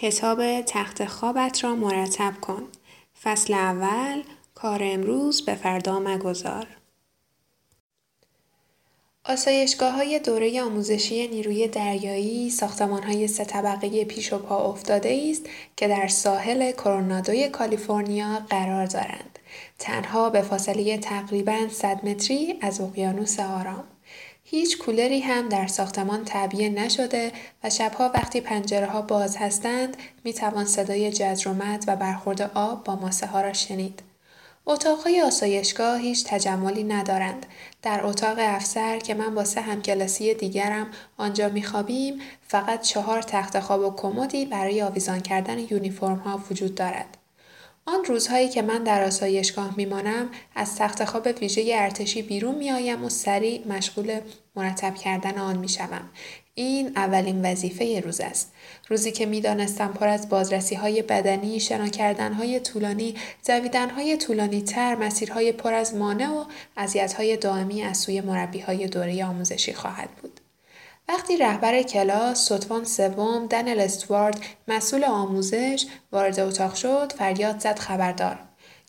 کتاب تخت خوابت را مرتب کن. فصل اول کار امروز به فردا مگذار. آسایشگاه های دوره آموزشی نیروی دریایی ساختمان های سه طبقه پیش و پا افتاده است که در ساحل کرونادوی کالیفرنیا قرار دارند. تنها به فاصله تقریبا 100 متری از اقیانوس آرام. هیچ کولری هم در ساختمان تعبیه نشده و شبها وقتی پنجره ها باز هستند می توان صدای جزرومت و برخورد آب با ماسه ها را شنید. اتاقهای آسایشگاه هیچ تجملی ندارند. در اتاق افسر که من با سه همکلاسی دیگرم آنجا میخوابیم فقط چهار تخت خواب و کمدی برای آویزان کردن یونیفرم ها وجود دارد. آن روزهایی که من در آسایشگاه میمانم از تخت خواب ویژه ارتشی بیرون میآیم و سریع مشغول مرتب کردن آن می‌شوم این اولین وظیفه روز است. روزی که می دانستم پر از بازرسی های بدنی، شنا کردن های طولانی، زویدن های طولانی تر، مسیرهای پر از مانع و اذیت های دائمی از سوی مربی های دوره آموزشی خواهد بود. وقتی رهبر کلاس ستوان سوم دنل استوارد مسئول آموزش وارد اتاق شد فریاد زد خبردار.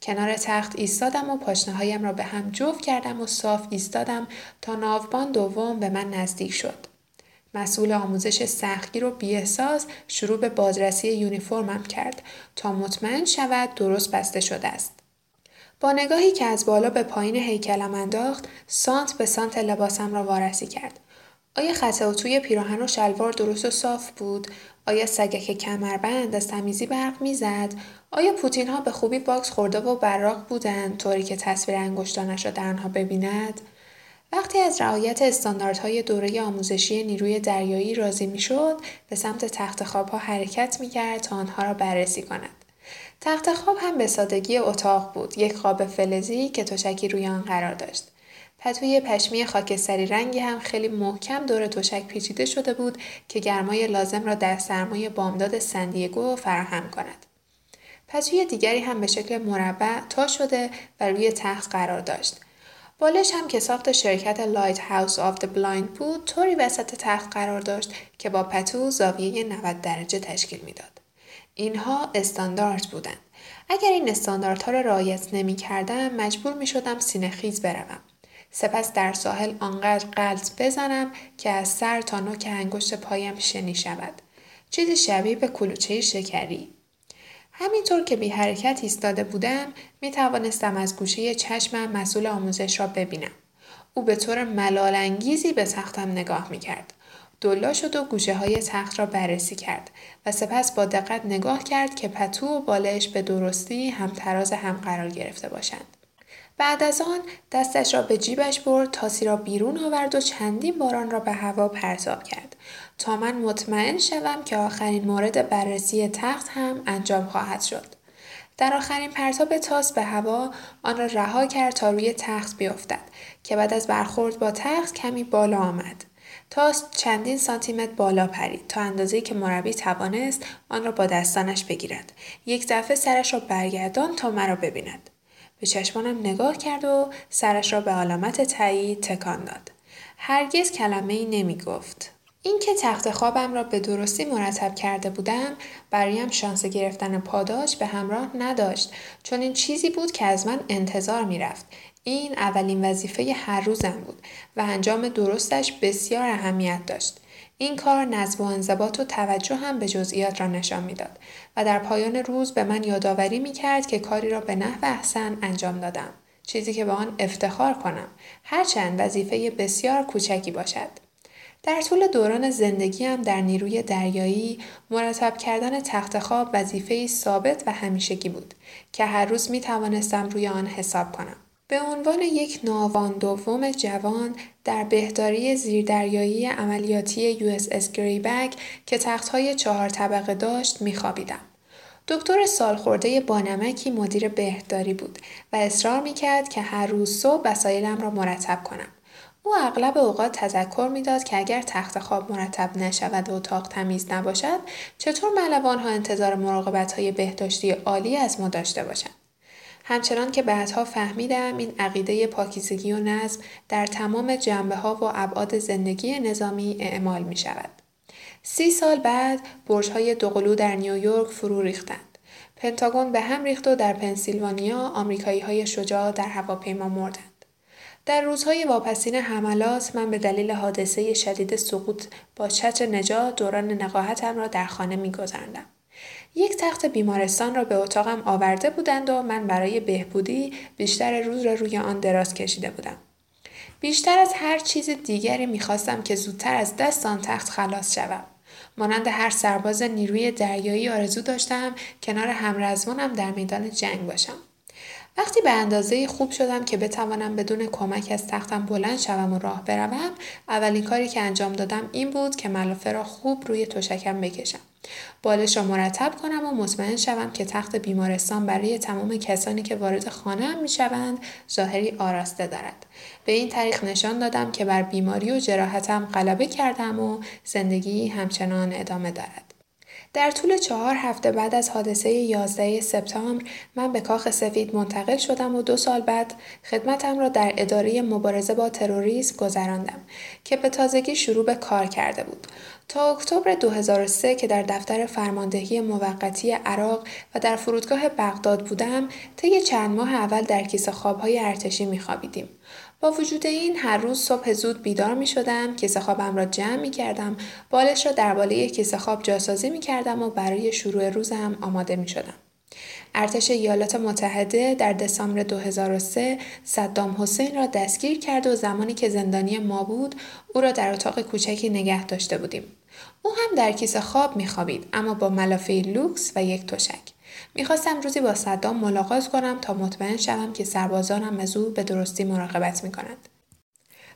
کنار تخت ایستادم و هایم را به هم جفت کردم و صاف ایستادم تا ناوبان دوم به من نزدیک شد. مسئول آموزش سختگیر و بیاحساس شروع به بازرسی یونیفرمم کرد تا مطمئن شود درست بسته شده است. با نگاهی که از بالا به پایین هیکلم انداخت سانت به سانت لباسم را وارسی کرد. آیا خط توی پیراهن و شلوار درست و صاف بود؟ آیا سگک کمربند از تمیزی برق می‌زد؟ آیا پوتین ها به خوبی واکس خورده و براق بودند طوری که تصویر انگشتانش را در آنها ببیند؟ وقتی از رعایت استانداردهای دوره آموزشی نیروی دریایی راضی می‌شد به سمت تخت خوابها حرکت می‌کرد تا آنها را بررسی کند تخت خواب هم به سادگی اتاق بود یک خواب فلزی که تشکی روی آن قرار داشت پتوی پشمی خاکستری رنگی هم خیلی محکم دور تشک پیچیده شده بود که گرمای لازم را در سرمای بامداد سندیگو فراهم کند. پتوی دیگری هم به شکل مربع تا شده و روی تخت قرار داشت. بالش هم که ساخت شرکت Lighthouse of the Blind بود طوری وسط تخت قرار داشت که با پتو زاویه 90 درجه تشکیل می‌داد. اینها استاندارد بودند. اگر این استانداردها را رعایت نمی کردم مجبور می شدم سینه خیز بروم. سپس در ساحل آنقدر قلط بزنم که از سر تا نوک انگشت پایم شنی شود. چیزی شبیه به کلوچه شکری. همینطور که بی حرکت ایستاده بودم می توانستم از گوشه چشمم مسئول آموزش را ببینم. او به طور ملالانگیزی به تختم نگاه می کرد. دلا شد و گوشه های تخت را بررسی کرد و سپس با دقت نگاه کرد که پتو و بالش به درستی هم تراز هم قرار گرفته باشند. بعد از آن دستش را به جیبش برد تاسی را بیرون آورد و چندین باران را به هوا پرتاب کرد. تا من مطمئن شوم که آخرین مورد بررسی تخت هم انجام خواهد شد. در آخرین پرتاب تاس به هوا آن را رها کرد تا روی تخت بیفتد که بعد از برخورد با تخت کمی بالا آمد. تاس چندین سانتیمتر بالا پرید تا اندازه‌ای که مربی توانست آن را با دستانش بگیرد. یک دفعه سرش را برگردان تا مرا ببیند. به چشمانم نگاه کرد و سرش را به علامت تایید تکان داد. هرگز کلمه ای نمی گفت. اینکه تخت خوابم را به درستی مرتب کرده بودم برایم شانس گرفتن پاداش به همراه نداشت چون این چیزی بود که از من انتظار می‌رفت این اولین وظیفه هر روزم بود و انجام درستش بسیار اهمیت داشت این کار نظم و انضباط و توجه هم به جزئیات را نشان می‌داد و در پایان روز به من یادآوری می کرد که کاری را به نحو احسن انجام دادم. چیزی که به آن افتخار کنم هرچند وظیفه بسیار کوچکی باشد. در طول دوران زندگیم در نیروی دریایی مرتب کردن تخت خواب وظیفه ثابت و همیشگی بود که هر روز می توانستم روی آن حساب کنم. به عنوان یک ناوان دوم جوان در بهداری زیردریایی عملیاتی USS Grayback که تختهای چهار طبقه داشت میخوابیدم. دکتر سالخورده بانمکی مدیر بهداری بود و اصرار می‌کرد که هر روز صبح وسایلم را مرتب کنم. او اغلب اوقات تذکر می‌داد که اگر تخت خواب مرتب نشود و اتاق تمیز نباشد چطور ملوان ها انتظار مراقبت های بهداشتی عالی از ما داشته باشند همچنان که بعدها فهمیدم این عقیده پاکیزگی و نظم در تمام جنبه ها و ابعاد زندگی نظامی اعمال می شود. سی سال بعد برج‌های دوقلو در نیویورک فرو ریختند. پنتاگون به هم ریخت و در پنسیلوانیا آمریکایی های شجاع در هواپیما مردند. در روزهای واپسین حملات من به دلیل حادثه شدید سقوط با چتر نجات دوران نقاهتم را در خانه میگذراندم یک تخت بیمارستان را به اتاقم آورده بودند و من برای بهبودی بیشتر روز را روی آن دراز کشیده بودم. بیشتر از هر چیز دیگری می‌خواستم که زودتر از دست آن تخت خلاص شوم. مانند هر سرباز نیروی دریایی آرزو داشتم کنار همرزمانم در میدان جنگ باشم. وقتی به اندازه خوب شدم که بتوانم بدون کمک از تختم بلند شوم و راه بروم اولین کاری که انجام دادم این بود که ملافه را خوب روی تشکم بکشم بالش را مرتب کنم و مطمئن شوم که تخت بیمارستان برای تمام کسانی که وارد خانه می شوند ظاهری آراسته دارد. به این طریق نشان دادم که بر بیماری و جراحتم غلبه کردم و زندگی همچنان ادامه دارد. در طول چهار هفته بعد از حادثه 11 سپتامبر من به کاخ سفید منتقل شدم و دو سال بعد خدمتم را در اداره مبارزه با تروریسم گذراندم که به تازگی شروع به کار کرده بود. تا اکتبر 2003 که در دفتر فرماندهی موقتی عراق و در فرودگاه بغداد بودم طی چند ماه اول در کیسه خوابهای ارتشی میخوابیدیم با وجود این هر روز صبح زود بیدار می شدم کیسه خوابم را جمع می کردم بالش را در باله کیسه خواب جاسازی می کردم و برای شروع روزم آماده می شدم. ارتش ایالات متحده در دسامبر 2003 صدام حسین را دستگیر کرد و زمانی که زندانی ما بود او را در اتاق کوچکی نگه داشته بودیم. او هم در کیسه خواب میخوابید اما با ملافه لوکس و یک تشک. می‌خواستم روزی با صدام ملاقات کنم تا مطمئن شوم که سربازانم از او به درستی مراقبت می‌کنند.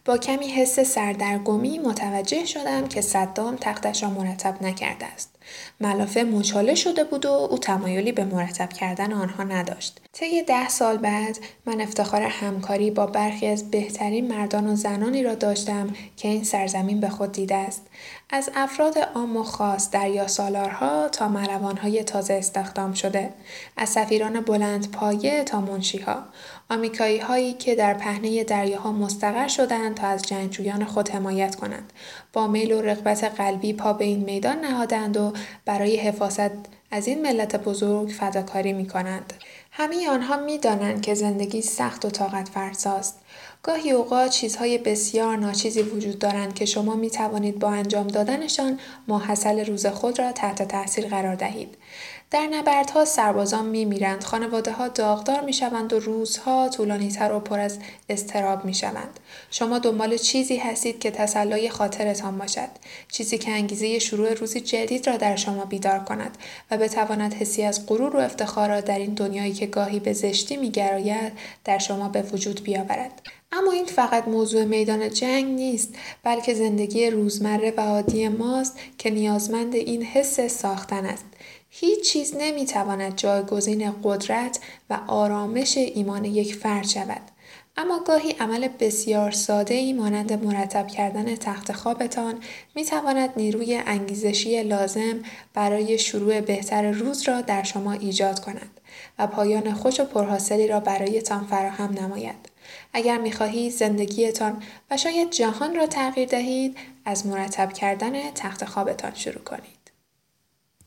با کمی حس سردرگمی متوجه شدم که صدام تختش را مرتب نکرده است. ملافه مچاله شده بود و او تمایلی به مرتب کردن آنها نداشت. طی ده سال بعد من افتخار همکاری با برخی از بهترین مردان و زنانی را داشتم که این سرزمین به خود دیده است. از افراد عام و خاص دریا سالارها تا ملوانهای تازه استخدام شده. از سفیران بلند پایه تا منشیها. آمریکایی هایی که در پهنه دریاها مستقر شدند تا از جنگجویان خود حمایت کنند. با میل و رغبت قلبی پا به این میدان نهادند و برای حفاظت از این ملت بزرگ فداکاری می کنند. همه آنها می دانند که زندگی سخت و طاقت فرساست. گاهی اوقات چیزهای بسیار ناچیزی وجود دارند که شما می توانید با انجام دادنشان ماحصل روز خود را تحت تاثیر قرار دهید. در نبردها سربازان می میرند، خانواده ها داغدار می شوند و روزها طولانی تر و پر از استراب می شوند. شما دنبال چیزی هستید که تسلای خاطرتان باشد. چیزی که انگیزه شروع روزی جدید را در شما بیدار کند و بتواند حسی از غرور و افتخار را در این دنیایی که گاهی به زشتی می گراید در شما به وجود بیاورد. اما این فقط موضوع میدان جنگ نیست بلکه زندگی روزمره و عادی ماست که نیازمند این حس ساختن است هیچ چیز نمی‌تواند جایگزین قدرت و آرامش ایمان یک فرد شود. اما گاهی عمل بسیار ساده ای مانند مرتب کردن تخت خوابتان می تواند نیروی انگیزشی لازم برای شروع بهتر روز را در شما ایجاد کند و پایان خوش و پرحاصلی را برایتان فراهم نماید. اگر می خواهید زندگیتان و شاید جهان را تغییر دهید از مرتب کردن تخت خوابتان شروع کنید.